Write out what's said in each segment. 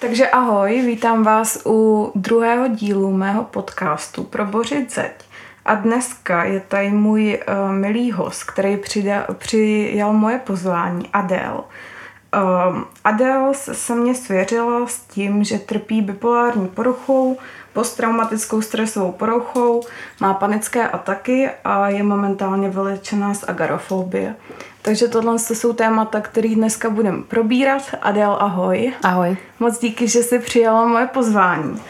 Takže ahoj, vítám vás u druhého dílu mého podcastu Probořit zeď. A dneska je tady můj uh, milý host, který přidal, přijal moje pozvání, Adel. Um, Adel se mě svěřila s tím, že trpí bipolární poruchou, posttraumatickou stresovou poruchou, má panické ataky a je momentálně vylečená z agarofobie. Takže tohle jsou témata, které dneska budeme probírat. Adel, ahoj. Ahoj. Moc díky, že jsi přijala moje pozvání.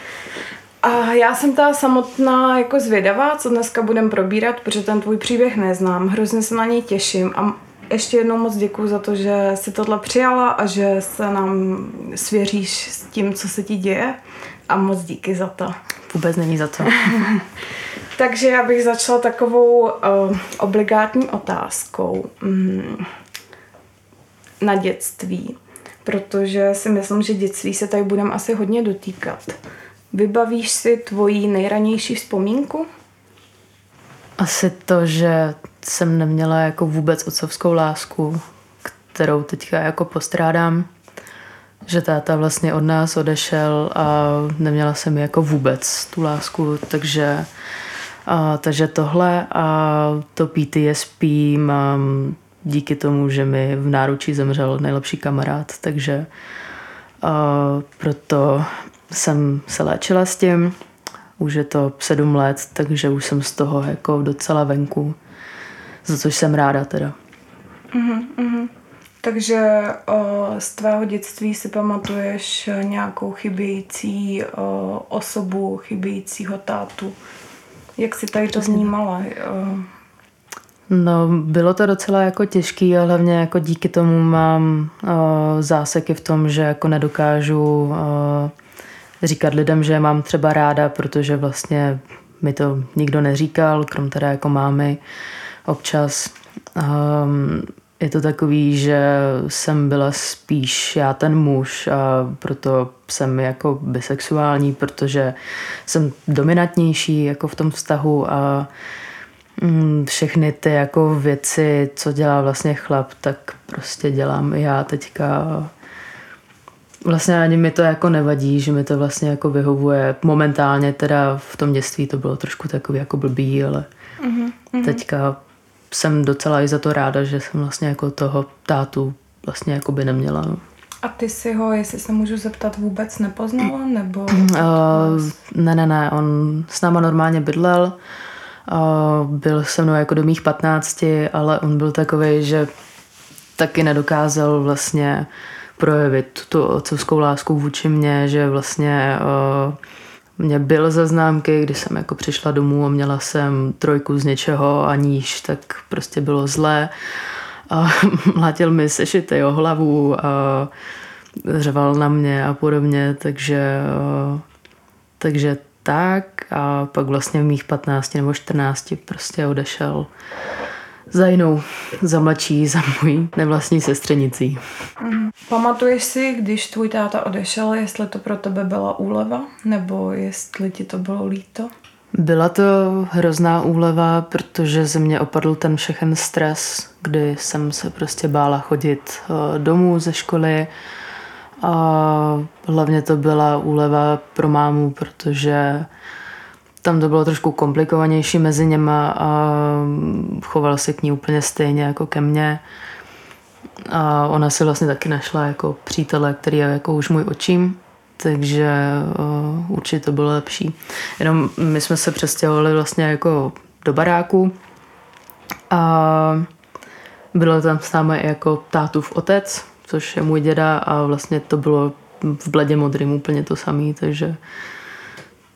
A já jsem ta samotná jako zvědavá, co dneska budeme probírat, protože ten tvůj příběh neznám. Hrozně se na něj těším a ještě jednou moc děkuji za to, že jsi tohle přijala a že se nám svěříš s tím, co se ti děje a moc díky za to. Vůbec není za to. Takže já bych začala takovou uh, obligátní otázkou mm, na dětství, protože si myslím, že dětství se tady budeme asi hodně dotýkat. Vybavíš si tvoji nejranější vzpomínku? Asi to, že jsem neměla jako vůbec otcovskou lásku, kterou teďka jako postrádám. Že táta vlastně od nás odešel a neměla jsem jako vůbec tu lásku, takže, a, takže tohle a to PTSP mám díky tomu, že mi v náručí zemřel nejlepší kamarád, takže a, proto jsem se léčila s tím. Už je to sedm let, takže už jsem z toho jako docela venku za což jsem ráda teda. Uh-huh, uh-huh. Takže o, z tvého dětství si pamatuješ nějakou chybějící o, osobu, chybějícího tátu. Jak si tady to vnímala? No, bylo to docela jako těžký a hlavně jako díky tomu mám o, záseky v tom, že jako nedokážu o, říkat lidem, že mám třeba ráda, protože vlastně mi to nikdo neříkal, krom teda jako mámy občas. Um, je to takový, že jsem byla spíš já ten muž a proto jsem jako bisexuální, protože jsem dominantnější jako v tom vztahu a mm, všechny ty jako věci, co dělá vlastně chlap, tak prostě dělám i já teďka. Vlastně ani mi to jako nevadí, že mi to vlastně jako vyhovuje. Momentálně teda v tom dětství to bylo trošku takový jako blbý, ale mm-hmm. teďka jsem docela i za to ráda, že jsem vlastně jako toho tátu vlastně jako by neměla. No. A ty si ho, jestli se můžu zeptat, vůbec nepoznala? Nebo uh, ne, ne, ne, on s náma normálně bydlel. Uh, byl se mnou jako do mých patnácti, ale on byl takový, že taky nedokázal vlastně projevit tu otcovskou lásku vůči mně, že vlastně uh, mě byl za známky, když jsem jako přišla domů a měla jsem trojku z něčeho a níž, tak prostě bylo zlé. A mlátil mi sešity o hlavu a řeval na mě a podobně, takže, takže tak a pak vlastně v mých 15 nebo 14 prostě odešel za jinou, za mladší, za mojí nevlastní sestřenicí. Mm. Pamatuješ si, když tvůj táta odešel, jestli to pro tebe byla úleva, nebo jestli ti to bylo líto? Byla to hrozná úleva, protože ze mě opadl ten všechen stres, kdy jsem se prostě bála chodit eh, domů ze školy. A hlavně to byla úleva pro mámu, protože tam to bylo trošku komplikovanější mezi něma a choval se k ní úplně stejně jako ke mně. A ona si vlastně taky našla jako přítele, který je jako už můj očím, takže uh, určitě to bylo lepší. Jenom my jsme se přestěhovali vlastně jako do baráku a bylo tam s námi jako tátův otec, což je můj děda a vlastně to bylo v bledě modrým úplně to samé, takže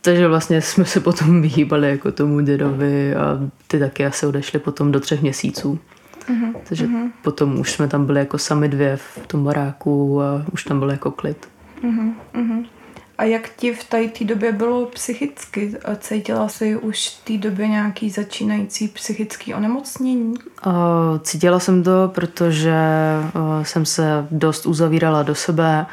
takže vlastně jsme se potom vyhýbali jako tomu dědovi a ty taky asi odešly potom do třech měsíců. Uh-huh, Takže uh-huh. potom už jsme tam byli jako sami dvě v tom baráku a už tam byl jako klid. Uh-huh. A jak ti v té době bylo psychicky? Cítila jsi už v té době nějaký začínající psychický onemocnění? Cítila jsem to, protože jsem se dost uzavírala do sebe.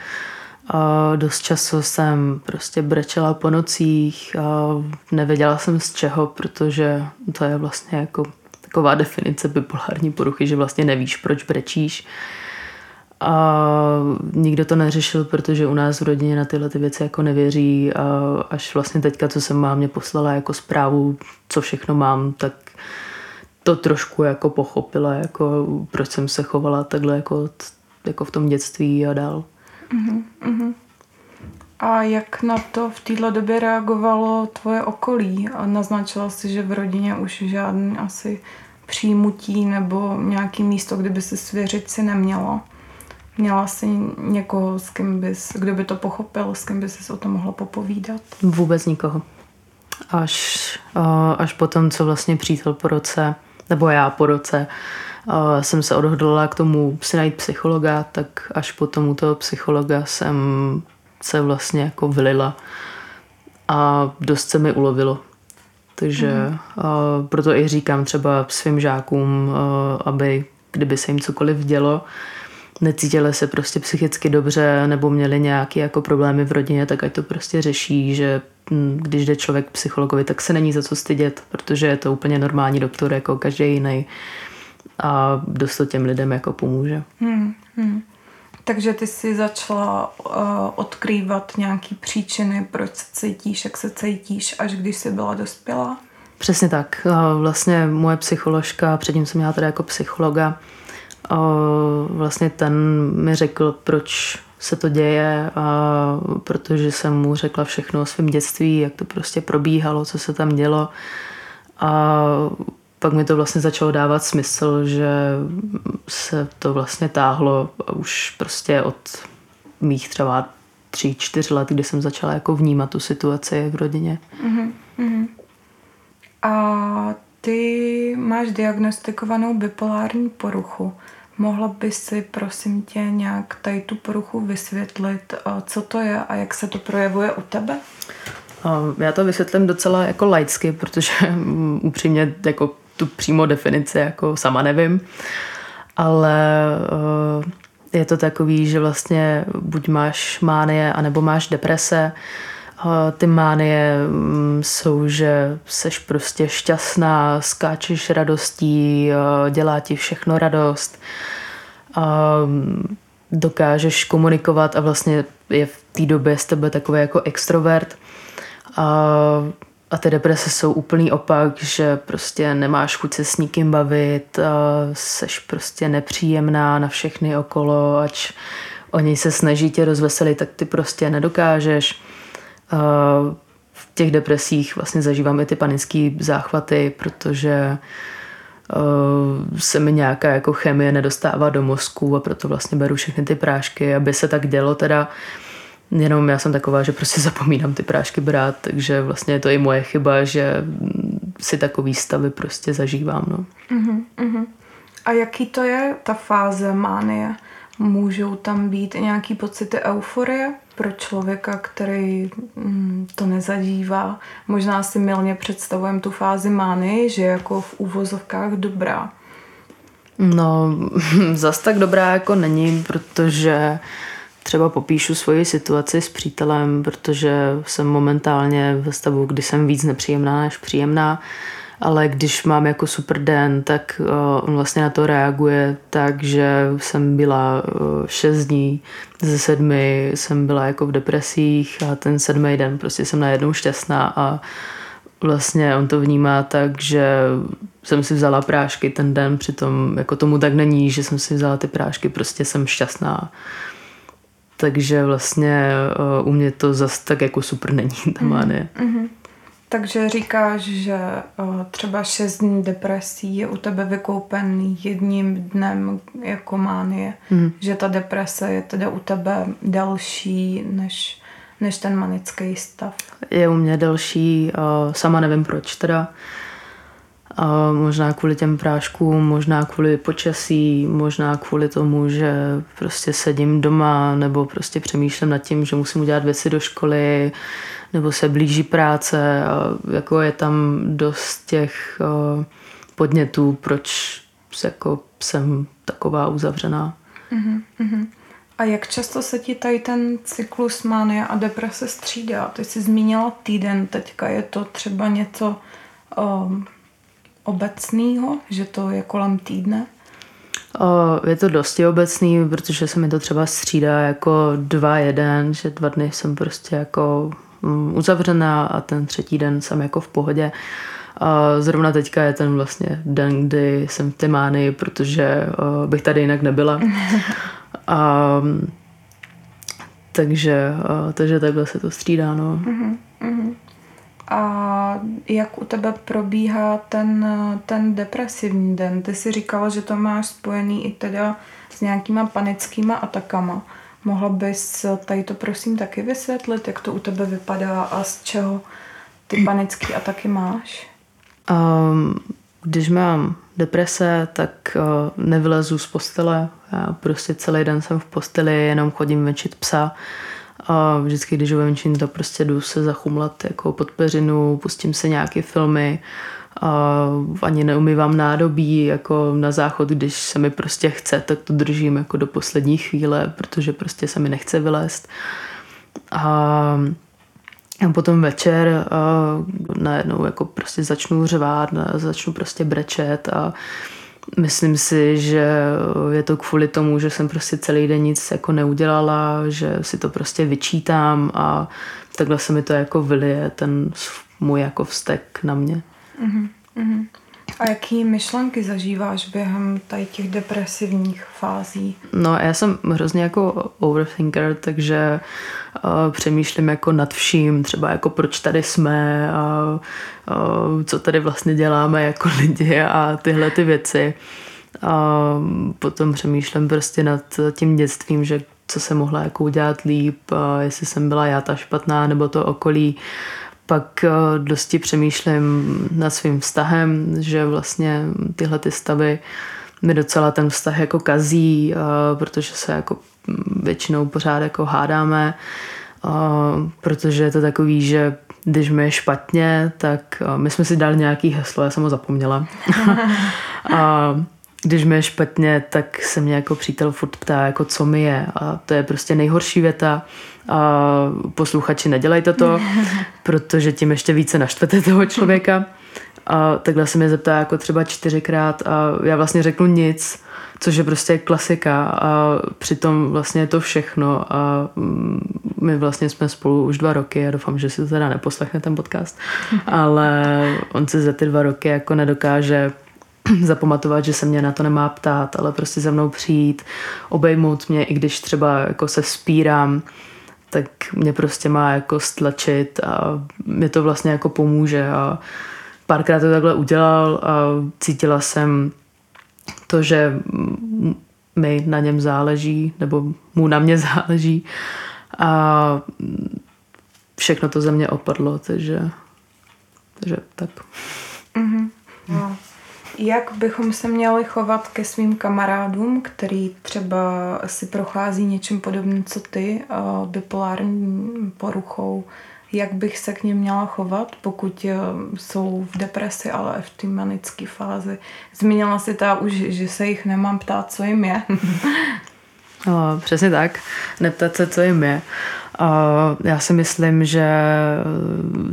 A dost času jsem prostě brečela po nocích a nevěděla jsem z čeho, protože to je vlastně jako taková definice bipolární poruchy, že vlastně nevíš, proč brečíš. A nikdo to neřešil, protože u nás v rodině na tyhle ty věci jako nevěří a až vlastně teďka, co jsem mámě poslala jako zprávu, co všechno mám, tak to trošku jako pochopila, jako proč jsem se chovala takhle jako, jako v tom dětství a dál. Uh-huh, uh-huh. A jak na to v této době reagovalo tvoje okolí? A naznačila si, že v rodině už žádný asi přijmutí nebo nějaký místo, kde by se svěřit si nemělo. Měla jsi někoho, s kým bys, kdo by to pochopil, s kým by si o tom mohla popovídat? Vůbec nikoho. Až, až potom, co vlastně přítel po roce, nebo já po roce, jsem se odhodlala k tomu si najít psychologa, tak až po tomu toho psychologa jsem se vlastně jako vylila a dost se mi ulovilo. Takže mm. uh, proto i říkám třeba svým žákům, uh, aby kdyby se jim cokoliv dělo, necítili se prostě psychicky dobře nebo měli nějaké jako problémy v rodině, tak ať to prostě řeší, že hm, když jde člověk k psychologovi, tak se není za co stydět, protože je to úplně normální doktor jako každý jiný a dost to těm lidem jako pomůže. Hmm, hmm. Takže ty jsi začala uh, odkrývat nějaké příčiny, proč se cítíš, jak se cítíš, až když jsi byla dospělá? Přesně tak. Vlastně moje psycholožka, předtím jsem měla teda jako psychologa, vlastně ten mi řekl, proč se to děje, a protože jsem mu řekla všechno o svém dětství, jak to prostě probíhalo, co se tam dělo. A pak mi to vlastně začalo dávat smysl, že se to vlastně táhlo už prostě od mých třeba tři, čtyři let, kdy jsem začala jako vnímat tu situaci v rodině. Mm-hmm. A ty máš diagnostikovanou bipolární poruchu. Mohla by si, prosím tě, nějak tady tu poruchu vysvětlit, co to je a jak se to projevuje u tebe? Já to vysvětlím docela jako laicky, protože upřímně jako tu přímo definici jako sama nevím, ale eh, je to takový, že vlastně buď máš mánie, anebo máš deprese. Eh, ty mánie mm, jsou, že seš prostě šťastná, skáčeš radostí, eh, dělá ti všechno radost, dokážeš komunikovat a vlastně je v té době z tebe takový jako extrovert. A ty deprese jsou úplný opak, že prostě nemáš chuť se s nikým bavit, seš prostě nepříjemná na všechny okolo, ač oni se snaží tě rozveselit, tak ty prostě nedokážeš. V těch depresích vlastně zažívám i ty panické záchvaty, protože se mi nějaká jako chemie nedostává do mozku a proto vlastně beru všechny ty prášky, aby se tak dělo teda Jenom já jsem taková, že prostě zapomínám ty prášky brát, takže vlastně je to i moje chyba, že si takový stavy prostě zažívám. No. Uh-huh, uh-huh. A jaký to je ta fáze mánie? Můžou tam být i nějaký pocity euforie pro člověka, který mm, to nezažívá? Možná si milně představujeme tu fázi mánie, že jako v úvozovkách dobrá. No, zas tak dobrá jako není, protože třeba popíšu svoji situaci s přítelem, protože jsem momentálně ve stavu, kdy jsem víc nepříjemná než příjemná, ale když mám jako super den, tak uh, on vlastně na to reaguje tak, že jsem byla uh, šest dní ze sedmi, jsem byla jako v depresích a ten sedmý den prostě jsem najednou šťastná a vlastně on to vnímá tak, že jsem si vzala prášky ten den, přitom jako tomu tak není, že jsem si vzala ty prášky, prostě jsem šťastná takže vlastně uh, u mě to zas tak jako super není, ta mhm, mánie. Mm-hmm. Takže říkáš, že uh, třeba šest dní depresí je u tebe vykoupen jedním dnem jako mánie. Mm. Že ta deprese je teda u tebe další než, než ten manický stav. Je u mě delší, uh, sama nevím proč teda. A možná kvůli těm práškům, možná kvůli počasí, možná kvůli tomu, že prostě sedím doma nebo prostě přemýšlím nad tím, že musím udělat věci do školy nebo se blíží práce a jako je tam dost těch podnětů, proč jako jsem taková uzavřená. Uh-huh, A jak často se ti tady ten cyklus mania a deprese střídá? Ty jsi zmínila týden, teďka je to třeba něco um, obecného, že to je kolem týdne? Je to dosti obecný, protože se mi to třeba střídá jako dva jeden, že dva dny jsem prostě jako mm, uzavřená a ten třetí den jsem jako v pohodě. A zrovna teďka je ten vlastně den, kdy jsem v Tymány, protože bych tady jinak nebyla. A, takže, takže takhle se to střídá. No. Uh-huh, uh-huh. A jak u tebe probíhá ten, ten depresivní den? Ty si říkala, že to máš spojený i teda s nějakýma panickýma atakama. Mohla bys tady to prosím taky vysvětlit, jak to u tebe vypadá a z čeho ty panické ataky máš? Um, když mám deprese, tak uh, nevylezu z postele. Já prostě celý den jsem v posteli, jenom chodím venčit psa. A vždycky, když ho venčím, tak prostě jdu se zachumlat jako pod peřinu, pustím se nějaké filmy, a ani neumývám nádobí jako na záchod, když se mi prostě chce, tak to držím jako do poslední chvíle, protože prostě se mi nechce vylézt. A, a potom večer a najednou jako prostě začnu řvát, začnu prostě brečet a Myslím si, že je to kvůli tomu, že jsem prostě celý den nic jako neudělala, že si to prostě vyčítám a takhle se mi to jako vylije ten můj jako vztek na mě. Mm-hmm. A jaký myšlenky zažíváš během tady těch depresivních fází? No já jsem hrozně jako overthinker, takže uh, přemýšlím jako nad vším, třeba jako proč tady jsme a uh, co tady vlastně děláme jako lidi a tyhle ty věci. A potom přemýšlím prostě nad tím dětstvím, že co se mohla jako udělat líp, jestli jsem byla já ta špatná nebo to okolí. Pak eh, dosti přemýšlím nad svým vztahem, že vlastně tyhle ty stavy mi docela ten vztah jako kazí, eh, protože se jako většinou pořád jako hádáme, eh, protože je to takový, že když mi je špatně, tak my jsme si dali nějaký heslo, já jsem ho zapomněla. a když mi je špatně, tak se mě jako přítel furt ptá, jako co mi je. A to je prostě nejhorší věta. A posluchači, nedělejte to, protože tím ještě více naštvete toho člověka. A takhle se mě zeptá jako třeba čtyřikrát a já vlastně řeknu nic, což je prostě klasika a přitom vlastně je to všechno a my vlastně jsme spolu už dva roky a doufám, že si to teda neposlechne ten podcast, ale on se za ty dva roky jako nedokáže zapamatovat, že se mě na to nemá ptát, ale prostě za mnou přijít, obejmout mě, i když třeba jako se spírám, tak mě prostě má jako stlačit a mě to vlastně jako pomůže a párkrát to takhle udělal a cítila jsem to, že mi na něm záleží, nebo mu na mě záleží a všechno to ze mě opadlo, takže, takže tak. Mm-hmm. No. Jak bychom se měli chovat ke svým kamarádům, který třeba si prochází něčím podobným, co ty, bipolární poruchou? Jak bych se k ním měla chovat, pokud e, jsou v depresi, ale v té manické fázi? Zmínila si ta už, že se jich nemám ptát, co jim je. no, přesně tak. Neptat se, co jim je. Já si myslím, že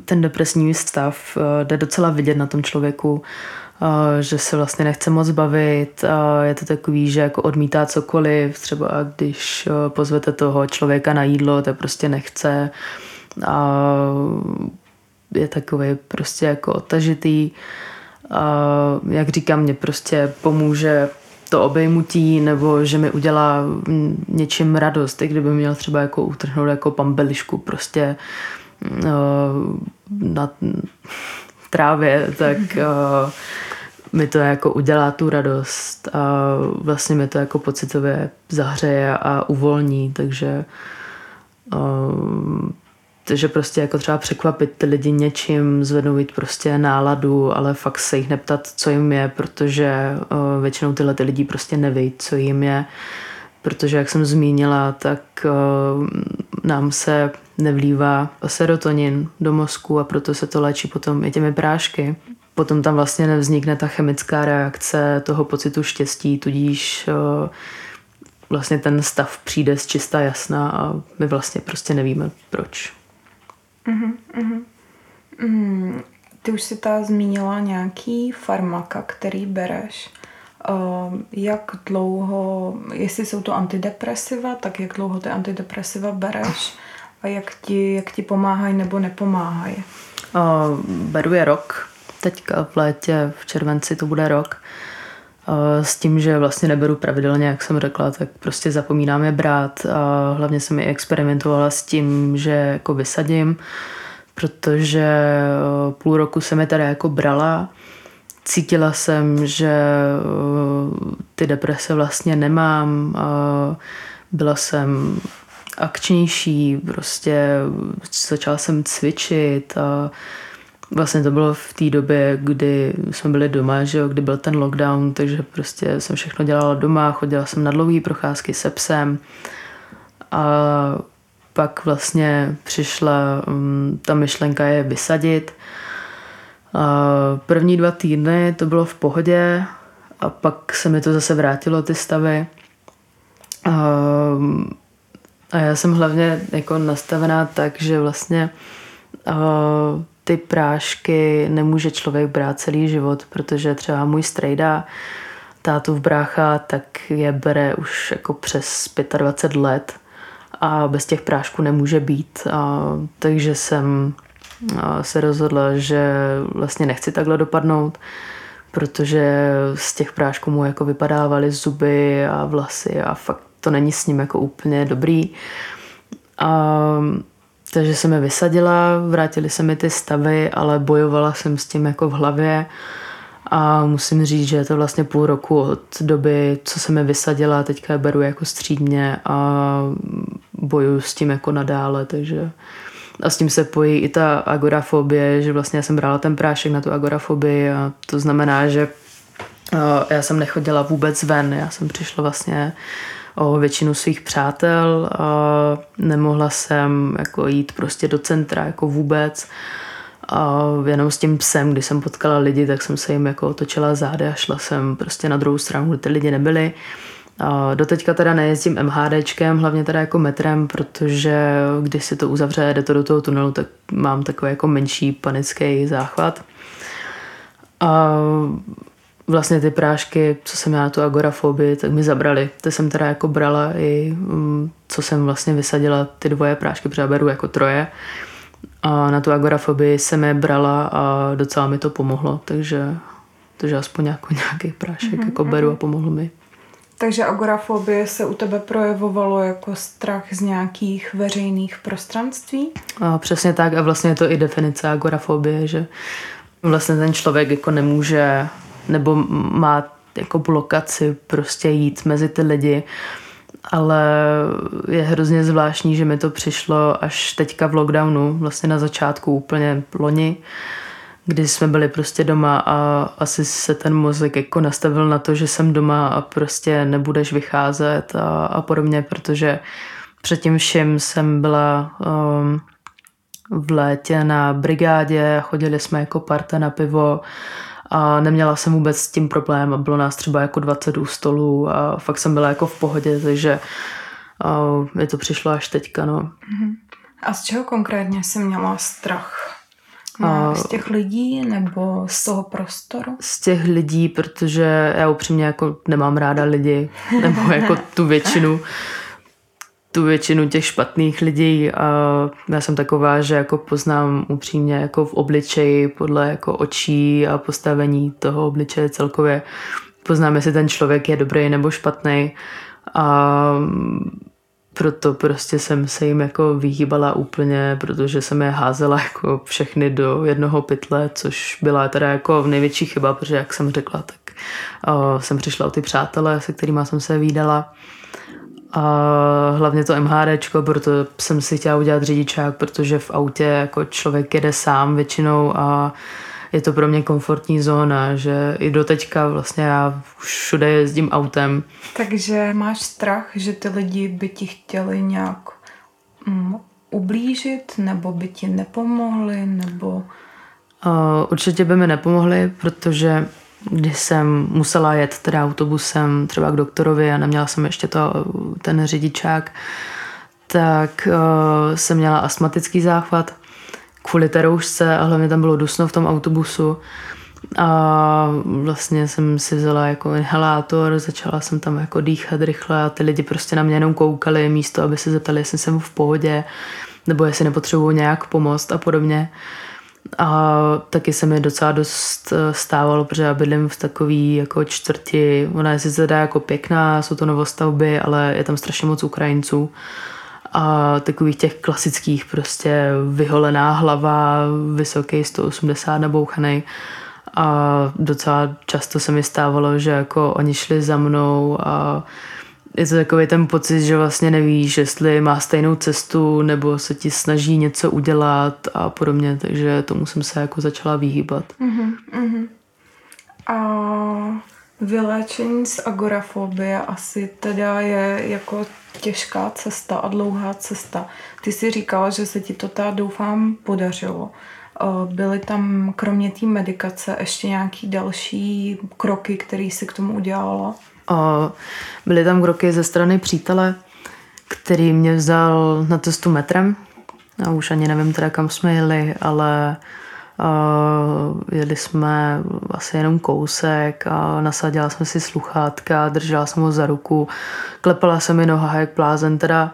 ten depresní stav e, jde docela vidět na tom člověku že se vlastně nechce moc bavit. Je to takový, že jako odmítá cokoliv, třeba když pozvete toho člověka na jídlo, to prostě nechce. A je takový prostě jako otažitý. A jak říkám, mě prostě pomůže to obejmutí, nebo že mi udělá něčím radost, i kdyby měl třeba jako utrhnout jako pambelišku prostě na trávě, tak mi to jako udělá tu radost a vlastně mi to jako pocitově zahřeje a uvolní, takže uh, takže prostě jako třeba překvapit ty lidi něčím, zvednout prostě náladu, ale fakt se jich neptat, co jim je, protože uh, většinou tyhle ty lidi prostě neví, co jim je, protože jak jsem zmínila, tak uh, nám se nevlívá serotonin do mozku a proto se to léčí potom i těmi prášky. Potom tam vlastně nevznikne ta chemická reakce toho pocitu štěstí, tudíž uh, vlastně ten stav přijde z čista jasná a my vlastně prostě nevíme proč. Uh-huh, uh-huh. Mm, ty už si ta zmínila nějaký farmaka, který bereš. Jak dlouho, jestli jsou to antidepresiva, tak jak dlouho ty antidepresiva bereš a jak ti, jak ti pomáhají nebo nepomáhají? Beru je rok. Teďka v létě, v červenci to bude rok. S tím, že vlastně neberu pravidelně, jak jsem řekla, tak prostě zapomínám je brát. A hlavně jsem i experimentovala s tím, že jako vysadím, protože půl roku jsem je tady jako brala. Cítila jsem, že ty deprese vlastně nemám. Byla jsem akčnější, prostě začala jsem cvičit a Vlastně to bylo v té době, kdy jsme byli doma, že jo, kdy byl ten lockdown, takže prostě jsem všechno dělala doma, chodila jsem na dlouhé procházky se psem a pak vlastně přišla um, ta myšlenka je vysadit. A první dva týdny to bylo v pohodě a pak se mi to zase vrátilo, ty stavy. A, a já jsem hlavně jako nastavená tak, že vlastně a, ty prášky nemůže člověk brát celý život, protože třeba můj strejda, v brácha, tak je bere už jako přes 25 let a bez těch prášků nemůže být. A, takže jsem se rozhodla, že vlastně nechci takhle dopadnout, protože z těch prášků mu jako vypadávaly zuby a vlasy a fakt to není s ním jako úplně dobrý. A takže jsem je vysadila, vrátili se mi ty stavy, ale bojovala jsem s tím jako v hlavě. A musím říct, že je to vlastně půl roku od doby, co jsem je vysadila, teďka je beru jako střídně a bojuju s tím jako nadále, takže a s tím se pojí i ta agorafobie, že vlastně já jsem brala ten prášek na tu agorafobii a to znamená, že já jsem nechodila vůbec ven, já jsem přišla vlastně o většinu svých přátel. Nemohla jsem jako jít prostě do centra jako vůbec. A jenom s tím psem, když jsem potkala lidi, tak jsem se jim jako otočila zády a šla jsem prostě na druhou stranu, kde ty lidi nebyli. A doteďka teda nejezdím MHDčkem, hlavně teda jako metrem, protože když si to uzavře, jde to do toho tunelu, tak mám takový jako menší panický záchvat. A vlastně ty prášky, co jsem měla na tu agorafobii, tak mi zabrali. To jsem teda jako brala i, mm, co jsem vlastně vysadila, ty dvoje prášky, protože beru jako troje. A na tu agorafobii jsem je brala a docela mi to pomohlo, takže, takže aspoň jako nějaký prášek mm-hmm. jako beru a pomohlo mi. Takže agorafobie se u tebe projevovalo jako strach z nějakých veřejných prostranství? A přesně tak a vlastně je to i definice agorafobie, že vlastně ten člověk jako nemůže nebo má jako blokaci prostě jít mezi ty lidi. Ale je hrozně zvláštní, že mi to přišlo až teďka v lockdownu, vlastně na začátku úplně loni, kdy jsme byli prostě doma a asi se ten mozek jako nastavil na to, že jsem doma a prostě nebudeš vycházet a, a podobně, protože předtím všem jsem byla um, v létě na brigádě, chodili jsme jako parta na pivo a neměla jsem vůbec s tím problém a bylo nás třeba jako 20 u stolu a fakt jsem byla jako v pohodě, takže mi to přišlo až teďka, no. Mhm. A z čeho konkrétně jsi měla strach? A z těch lidí nebo z toho prostoru? Z těch lidí, protože já upřímně jako nemám ráda lidi, nebo jako tu většinu tu většinu těch špatných lidí a já jsem taková, že jako poznám upřímně jako v obličeji podle jako očí a postavení toho obličeje celkově. Poznám, jestli ten člověk je dobrý nebo špatný a proto prostě jsem se jim jako vyhýbala úplně, protože jsem je házela jako všechny do jednoho pytle, což byla teda jako největší chyba, protože jak jsem řekla, tak uh, jsem přišla o ty přátelé, se kterými jsem se výdala a hlavně to MHDčko, proto jsem si chtěla udělat řidičák, protože v autě jako člověk jede sám většinou a je to pro mě komfortní zóna, že i do teďka vlastně já všude jezdím autem. Takže máš strach, že ty lidi by ti chtěli nějak mm, ublížit, nebo by ti nepomohli, nebo... Uh, určitě by mi nepomohli, protože když jsem musela jet teda autobusem třeba k doktorovi a neměla jsem ještě to, ten řidičák, tak uh, jsem měla astmatický záchvat kvůli té roušce a hlavně tam bylo dusno v tom autobusu A vlastně jsem si vzala jako inhalátor, začala jsem tam jako dýchat rychle a ty lidi prostě na mě jenom koukali místo, aby se zeptali, jestli jsem v pohodě nebo jestli nepotřebuju nějak pomoct a podobně. A taky se mi docela dost eh, stávalo, protože já bydlím v takový jako čtvrti, ona je sice teda jako pěkná, jsou to novostavby, ale je tam strašně moc Ukrajinců. A takových těch klasických prostě vyholená hlava, vysoký 180 nabouchaný. A docela často se mi stávalo, že jako oni šli za mnou a je to takový ten pocit, že vlastně nevíš, jestli má stejnou cestu nebo se ti snaží něco udělat a podobně, takže tomu jsem se jako začala vyhýbat. Uh-huh. A vyléčení z agorafobie asi teda je jako těžká cesta a dlouhá cesta. Ty si říkala, že se ti to teda doufám podařilo. Byly tam kromě té medikace ještě nějaký další kroky, které si k tomu udělala? A byly tam kroky ze strany přítele, který mě vzal na cestu metrem. Já už ani nevím teda, kam jsme jeli, ale jeli jsme asi jenom kousek a nasadila jsme si sluchátka, držela jsem ho za ruku, klepala se mi noha jak blázen, teda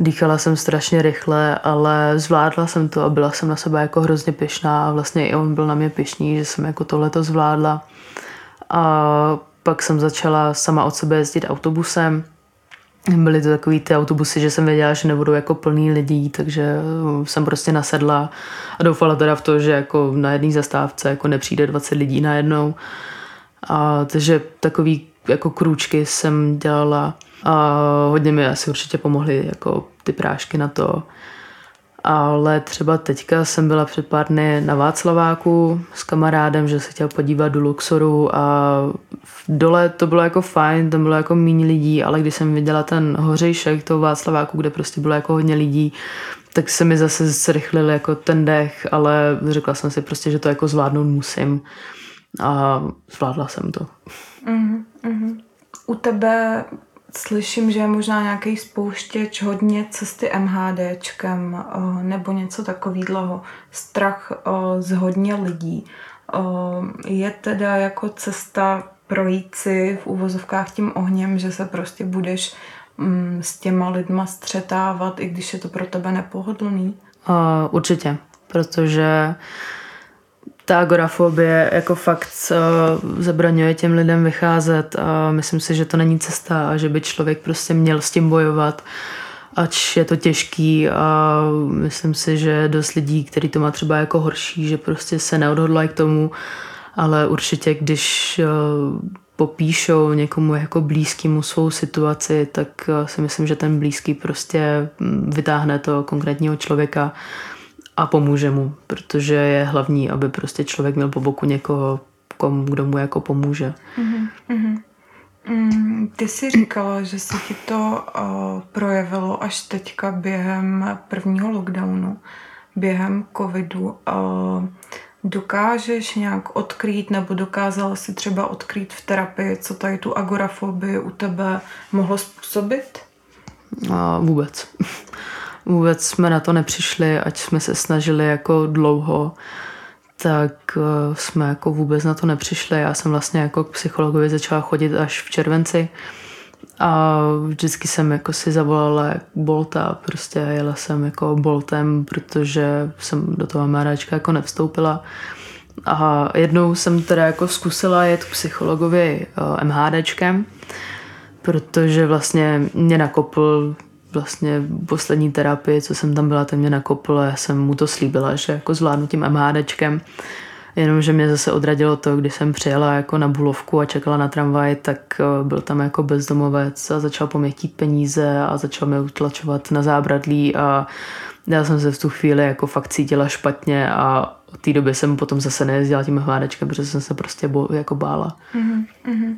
dýchala jsem strašně rychle, ale zvládla jsem to a byla jsem na sebe jako hrozně pyšná a vlastně i on byl na mě pyšný, že jsem jako tohleto zvládla. A pak jsem začala sama od sebe jezdit autobusem. Byly to takový ty autobusy, že jsem věděla, že nebudou jako plný lidí, takže jsem prostě nasedla a doufala teda v to, že jako na jedné zastávce jako nepřijde 20 lidí najednou. A takže takový jako krůčky jsem dělala a hodně mi asi určitě pomohly jako ty prášky na to, ale třeba teďka jsem byla před pár dny na Václaváku s kamarádem, že se chtěl podívat do Luxoru a dole to bylo jako fajn, tam bylo jako méně lidí, ale když jsem viděla ten hořejšek toho Václaváku, kde prostě bylo jako hodně lidí, tak se mi zase zrychlil jako ten dech, ale řekla jsem si prostě, že to jako zvládnout musím a zvládla jsem to. Mm-hmm. U tebe Slyším, že je možná nějaký spouštěč hodně cesty MHDčkem eh, nebo něco takového. Strach eh, z hodně lidí. Eh, je teda jako cesta projít si v úvozovkách tím ohněm, že se prostě budeš mm, s těma lidma střetávat, i když je to pro tebe nepohodlný? Uh, určitě, protože ta agorafobie jako fakt uh, zabraňuje těm lidem vycházet a myslím si, že to není cesta a že by člověk prostě měl s tím bojovat ač je to těžký a myslím si, že dost lidí, který to má třeba jako horší, že prostě se neodhodlají k tomu, ale určitě, když uh, popíšou někomu jako blízkému svou situaci, tak uh, si myslím, že ten blízký prostě mm, vytáhne toho konkrétního člověka a pomůže mu, protože je hlavní, aby prostě člověk měl po boku někoho, komu, kdo mu jako pomůže. Mm-hmm. Mm, ty jsi říkala, že se ti to uh, projevilo až teďka během prvního lockdownu, během covidu. Uh, dokážeš nějak odkrýt nebo dokázala si třeba odkrýt v terapii, co tady tu agorafobii u tebe mohlo způsobit? Uh, vůbec vůbec jsme na to nepřišli, ať jsme se snažili jako dlouho, tak eh, jsme jako vůbec na to nepřišli. Já jsem vlastně jako k psychologovi začala chodit až v červenci a vždycky jsem jako si zavolala Bolta, prostě jela jsem jako Boltem, protože jsem do toho MRAčka jako nevstoupila. A jednou jsem teda jako zkusila jet k psychologovi eh, MHDčkem, protože vlastně mě nakopl vlastně poslední terapii, co jsem tam byla, ten mě nakopl a já jsem mu to slíbila, že jako zvládnu tím MHDčkem. Jenomže mě zase odradilo to, když jsem přijela jako na Bulovku a čekala na tramvaj, tak eh, byl tam jako bezdomovec a začal po mě chtít peníze a začal mě utlačovat na zábradlí a já jsem se v tu chvíli jako fakt cítila špatně a od té doby jsem potom zase nejezdila tím hvádečkem, protože jsem se prostě bo, jako bála. Mm-hmm.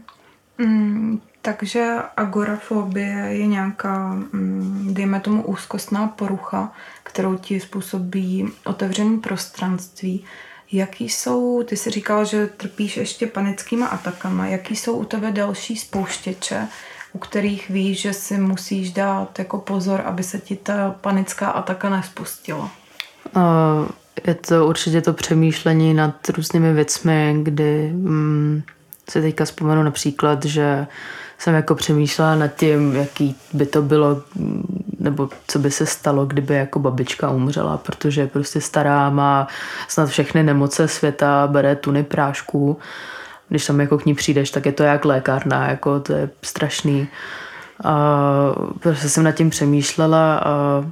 Mm, takže agorafobie je nějaká, mm, dejme tomu, úzkostná porucha, kterou ti způsobí otevřený prostranství. Jaký jsou, ty jsi říkala, že trpíš ještě panickýma atakama, jaký jsou u tebe další spouštěče, u kterých víš, že si musíš dát jako pozor, aby se ti ta panická ataka nespustila? Uh, je to určitě to přemýšlení nad různými věcmi, kdy mm, si teďka vzpomenu například, že jsem jako přemýšlela nad tím, jaký by to bylo, nebo co by se stalo, kdyby jako babička umřela, protože je prostě stará, má snad všechny nemoce světa, bere tuny prášků. Když tam jako k ní přijdeš, tak je to jak lékárna, jako to je strašný. A prostě jsem nad tím přemýšlela a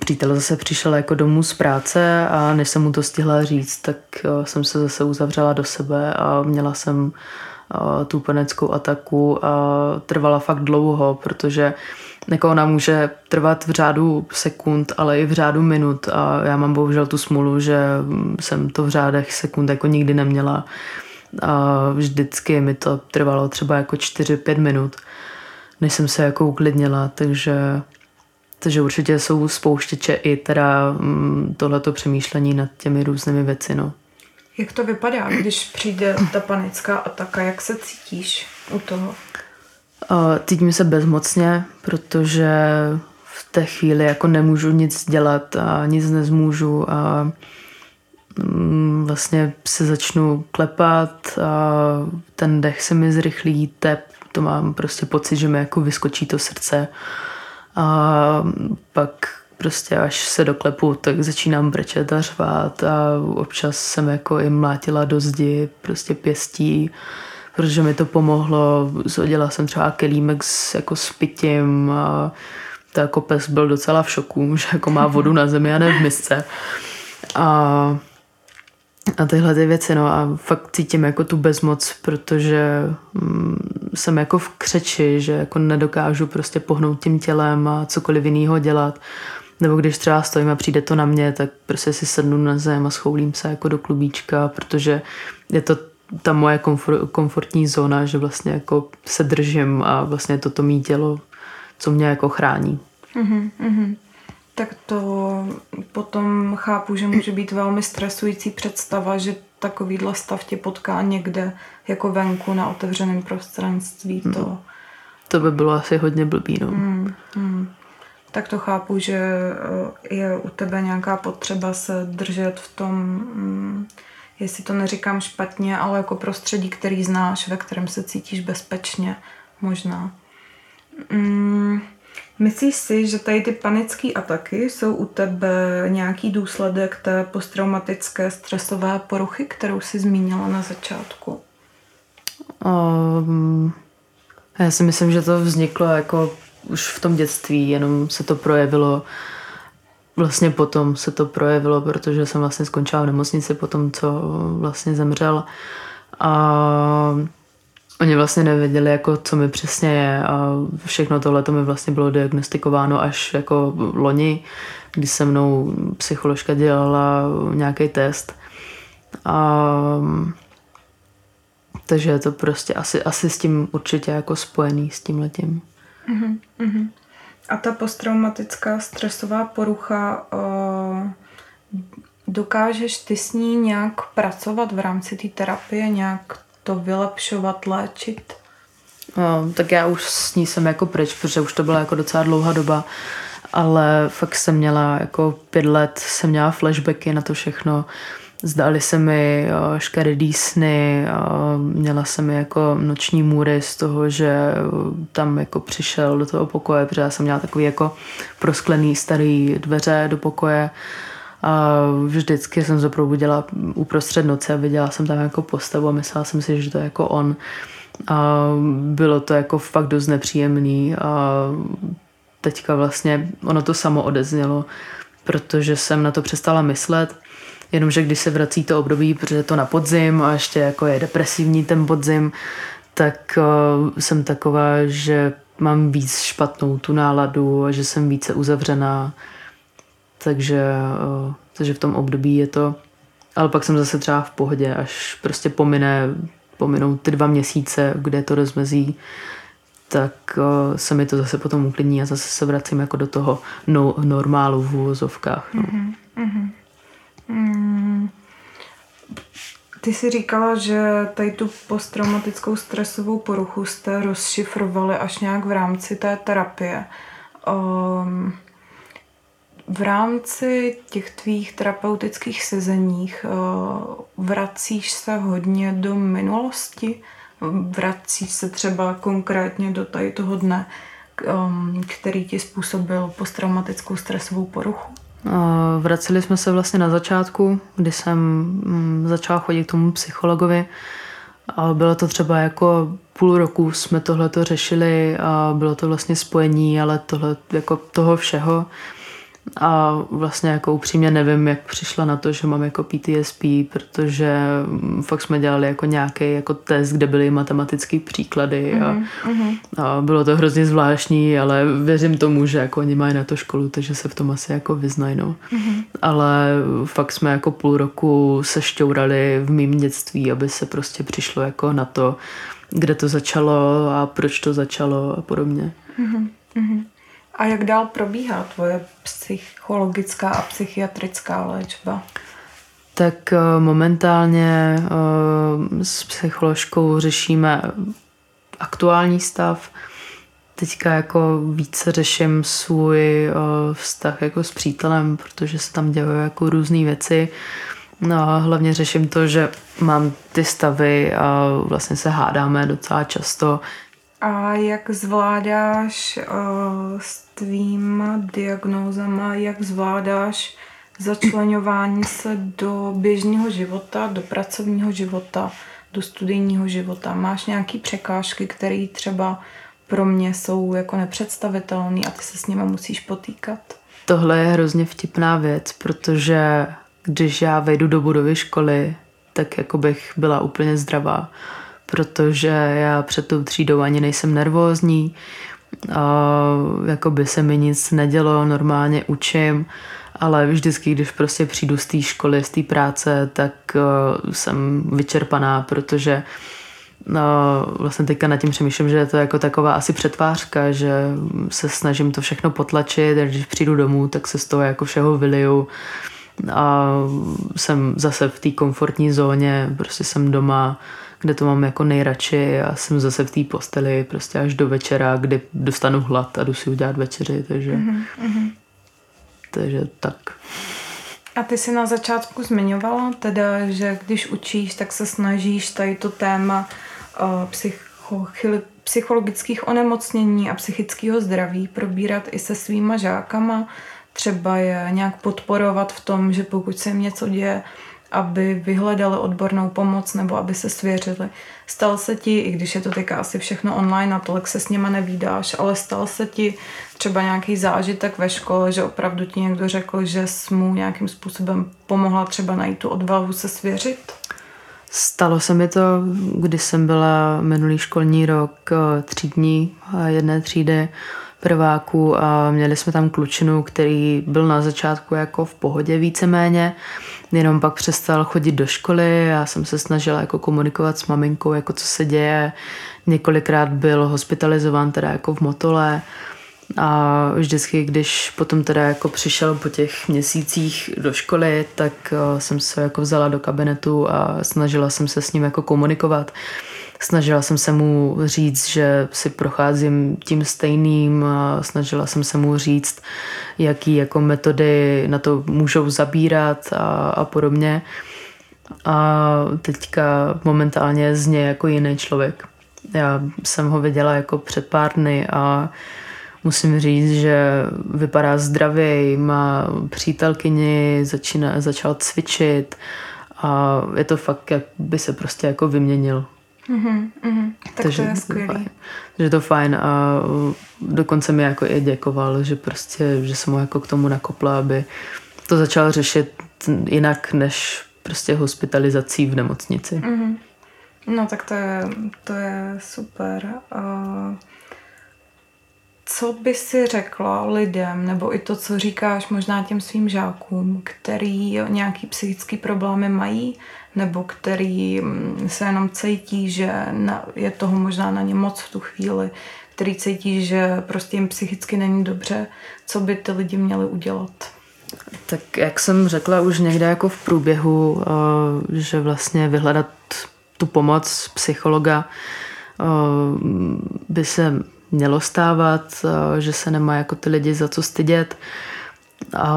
přítel zase přišel jako domů z práce a než jsem mu to stihla říct, tak jsem se zase uzavřela do sebe a měla jsem tu paneckou ataku a trvala fakt dlouho, protože jako ona může trvat v řádu sekund, ale i v řádu minut. A já mám bohužel tu smůlu, že jsem to v řádech sekund jako nikdy neměla. A vždycky mi to trvalo třeba jako 4-5 minut, než jsem se jako uklidnila, takže takže určitě jsou spouštěče i teda mm, tohleto přemýšlení nad těmi různými věci, no. Jak to vypadá, když přijde ta panická ataka? Jak se cítíš u toho? Cítím se bezmocně, protože v té chvíli jako nemůžu nic dělat a nic nezmůžu a mm, vlastně se začnu klepat a ten dech se mi zrychlí, tep, to mám prostě pocit, že mi jako vyskočí to srdce a pak prostě až se doklepu, tak začínám brečet a řvát a občas jsem jako i mlátila do zdi, prostě pěstí, protože mi to pomohlo. Zhodila jsem třeba kelímek s, jako s pitím a to jako pes byl docela v šoku, že jako má vodu na zemi a ne v misce. A a tyhle ty věci, no a fakt cítím jako tu bezmoc, protože mm, jsem jako v křeči, že jako nedokážu prostě pohnout tím tělem a cokoliv jiného dělat. Nebo když třeba stojím a přijde to na mě, tak prostě si sednu na zem a schoulím se jako do klubíčka, protože je to ta moje komfort, komfortní zóna, že vlastně jako se držím a vlastně toto mý tělo, co mě jako chrání. Mm-hmm, mm-hmm tak to potom chápu, že může být velmi stresující představa, že takovýhle stav tě potká někde jako venku na otevřeném prostranství. To, hmm. to by bylo asi hodně blbý. No. Hmm, hmm. Tak to chápu, že eh, je u tebe nějaká potřeba se držet v tom, hmm, jestli to neříkám špatně, ale jako prostředí, který znáš, ve kterém se cítíš bezpečně možná. Hmm. Myslíš si, že tady ty panické ataky jsou u tebe nějaký důsledek té posttraumatické stresové poruchy, kterou jsi zmínila na začátku? Um, já si myslím, že to vzniklo jako už v tom dětství, jenom se to projevilo vlastně potom se to projevilo, protože jsem vlastně skončila v nemocnici po tom, co vlastně zemřel. A Oni vlastně nevěděli, jako, co mi přesně je a všechno tohle to mi vlastně bylo diagnostikováno až jako loni, kdy se mnou psycholožka dělala nějaký test. A, takže je to prostě asi, asi s tím určitě jako spojený s tím letím. Uh-huh. A ta posttraumatická stresová porucha, uh, dokážeš ty s ní nějak pracovat v rámci té terapie, nějak to vylepšovat, léčit? No, tak já už s ní jsem jako pryč, protože už to byla jako docela dlouhá doba, ale fakt jsem měla jako pět let, jsem měla flashbacky na to všechno. Zdali se mi škaredý sny, měla jsem jako noční můry z toho, že tam jako přišel do toho pokoje, protože já jsem měla takový jako prosklený starý dveře do pokoje a vždycky jsem se probudila uprostřed noci a viděla jsem tam jako postavu a myslela jsem si, že to je jako on. A bylo to jako fakt dost nepříjemný a teďka vlastně ono to samo odeznělo, protože jsem na to přestala myslet, jenomže když se vrací to období, protože je to na podzim a ještě jako je depresivní ten podzim, tak uh, jsem taková, že mám víc špatnou tu náladu a že jsem více uzavřená takže, eh, takže v tom období je to, ale pak jsem zase třeba v pohodě, až prostě pomine, pominou ty dva měsíce, kde to rozmezí, tak uh, se mi to zase potom uklidní a zase se vracím jako do toho no, normálu v úvozovkách. No. Mm-hmm. Mm. Ty jsi říkala, že tady tu posttraumatickou stresovou poruchu jste rozšifrovali až nějak v rámci té terapie. Um, v rámci těch tvých terapeutických sezeních uh, vracíš se hodně do minulosti? Vracíš se třeba konkrétně do tady toho dne, um, který ti způsobil posttraumatickou stresovou poruchu? Vraceli jsme se vlastně na začátku, kdy jsem mm, začala chodit k tomu psychologovi. Bylo to třeba jako půl roku jsme tohle to řešili a bylo to vlastně spojení, ale tohle jako toho všeho a vlastně jako upřímně nevím, jak přišla na to, že mám jako PTSP, protože fakt jsme dělali jako nějaký jako test, kde byly matematické příklady a, mm-hmm. a bylo to hrozně zvláštní, ale věřím tomu, že jako oni mají na to školu, takže se v tom asi jako vyznají, no. Mm-hmm. Ale fakt jsme jako půl roku se šťourali v mým dětství, aby se prostě přišlo jako na to, kde to začalo a proč to začalo a podobně. Mm-hmm. A jak dál probíhá tvoje psychologická a psychiatrická léčba? Tak eh, momentálně eh, s psycholožkou řešíme aktuální stav. Teďka jako více řeším svůj eh, vztah jako s přítelem, protože se tam dělají jako různé věci. No a hlavně řeším to, že mám ty stavy a vlastně se hádáme docela často. A jak zvládáš uh, s tvýma diagnózama, jak zvládáš začlenování se do běžného života, do pracovního života, do studijního života? Máš nějaké překážky, které třeba pro mě jsou jako nepředstavitelné a ty se s nimi musíš potýkat? Tohle je hrozně vtipná věc, protože když já vejdu do budovy školy, tak jako bych byla úplně zdravá, protože já před tou třídou ani nejsem nervózní, jako by se mi nic nedělo, normálně učím, ale vždycky, když prostě přijdu z té školy, z té práce, tak uh, jsem vyčerpaná, protože no, vlastně teďka nad tím přemýšlím, že je to jako taková asi přetvářka, že se snažím to všechno potlačit když přijdu domů, tak se z toho jako všeho vyliju. A jsem zase v té komfortní zóně, prostě jsem doma, kde to mám jako nejradši a jsem zase v té posteli prostě až do večera, kdy dostanu hlad a jdu si udělat večeři, takže mm-hmm. takže tak. A ty jsi na začátku zmiňovala teda, že když učíš, tak se snažíš tady to téma uh, psycho, psychologických onemocnění a psychického zdraví probírat i se svýma žákama, třeba je nějak podporovat v tom, že pokud se jim něco děje, aby vyhledali odbornou pomoc nebo aby se svěřili. Stal se ti, i když je to teďka asi všechno online a tolik se s nima nevídáš, ale stal se ti třeba nějaký zážitek ve škole, že opravdu ti někdo řekl, že jsi mu nějakým způsobem pomohla třeba najít tu odvahu se svěřit? Stalo se mi to, když jsem byla minulý školní rok eh, třídní jedné třídy prváků a měli jsme tam klučinu, který byl na začátku jako v pohodě víceméně, jenom pak přestal chodit do školy, já jsem se snažila jako komunikovat s maminkou, jako co se děje, několikrát byl hospitalizován teda jako v motole a vždycky, když potom teda jako přišel po těch měsících do školy, tak eh, jsem se jako vzala do kabinetu a snažila jsem se s ním jako komunikovat. Snažila jsem se mu říct, že si procházím tím stejným, snažila jsem se mu říct, jaký jako metody na to můžou zabírat a, a podobně. A teďka momentálně zně jako jiný člověk. Já jsem ho viděla jako před pár dny a musím říct, že vypadá zdravě, má přítelkyni, začíná, začal cvičit a je to fakt, jak by se prostě jako vyměnil. Mm-hmm, mm-hmm. Tak Takže to je skvělý. Že to fajn a dokonce mi jako i děkoval, že prostě, že jsem mu jako k tomu nakopla, aby to začal řešit jinak než prostě hospitalizací v nemocnici. Mm-hmm. No tak to je, to je super. Uh, co by si řekla lidem, nebo i to, co říkáš možná těm svým žákům, který nějaký psychický problémy mají, nebo který mm, se jenom cítí, že je toho možná na ně moc v tu chvíli, který cítí, že prostě jim psychicky není dobře, co by ty lidi měli udělat? Tak jak jsem řekla už někde jako v průběhu, eh, že vlastně vyhledat tu pomoc psychologa eh, by se mělo stávat, eh, že se nemá jako ty lidi za co stydět a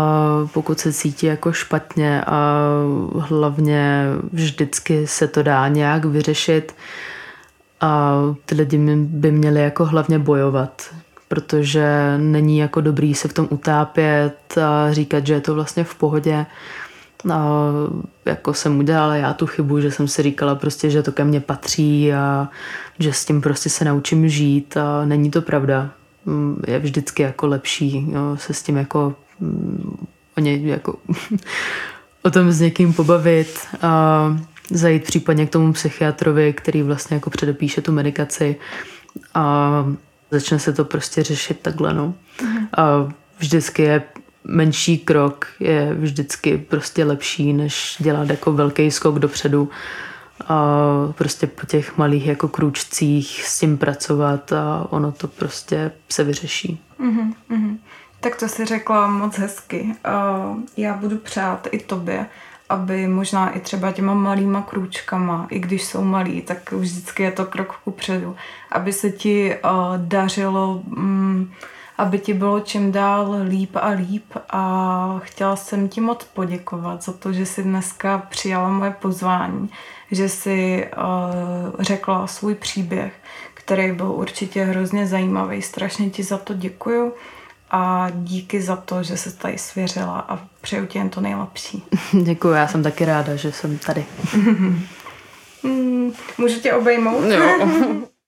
pokud se cítí jako špatně a hlavně vždycky se to dá nějak vyřešit a ty lidi by měli jako hlavně bojovat, protože není jako dobrý se v tom utápět a říkat, že je to vlastně v pohodě. A jako jsem udělala já tu chybu, že jsem si říkala prostě, že to ke mně patří a že s tím prostě se naučím žít a není to pravda. Je vždycky jako lepší jo, se s tím jako o něj jako o tom s někým pobavit a zajít případně k tomu psychiatrovi, který vlastně jako předepíše tu medikaci a začne se to prostě řešit takhle, no. Mhm. A vždycky je menší krok je vždycky prostě lepší, než dělat jako velký skok dopředu a prostě po těch malých jako krůčcích s tím pracovat a ono to prostě se vyřeší. Mm-hmm. Tak to si řekla moc hezky. Já budu přát i tobě, aby možná i třeba těma malýma krůčkama, i když jsou malý, tak vždycky je to krok kupředu, aby se ti dařilo, mm, aby ti bylo čím dál líp a líp a chtěla jsem ti moc poděkovat za to, že jsi dneska přijala moje pozvání, že jsi řekla svůj příběh, který byl určitě hrozně zajímavý. Strašně ti za to děkuju a díky za to, že se tady svěřila a přeju ti jen to nejlepší. Děkuji, já jsem taky ráda, že jsem tady. Můžu tě obejmout? Jo.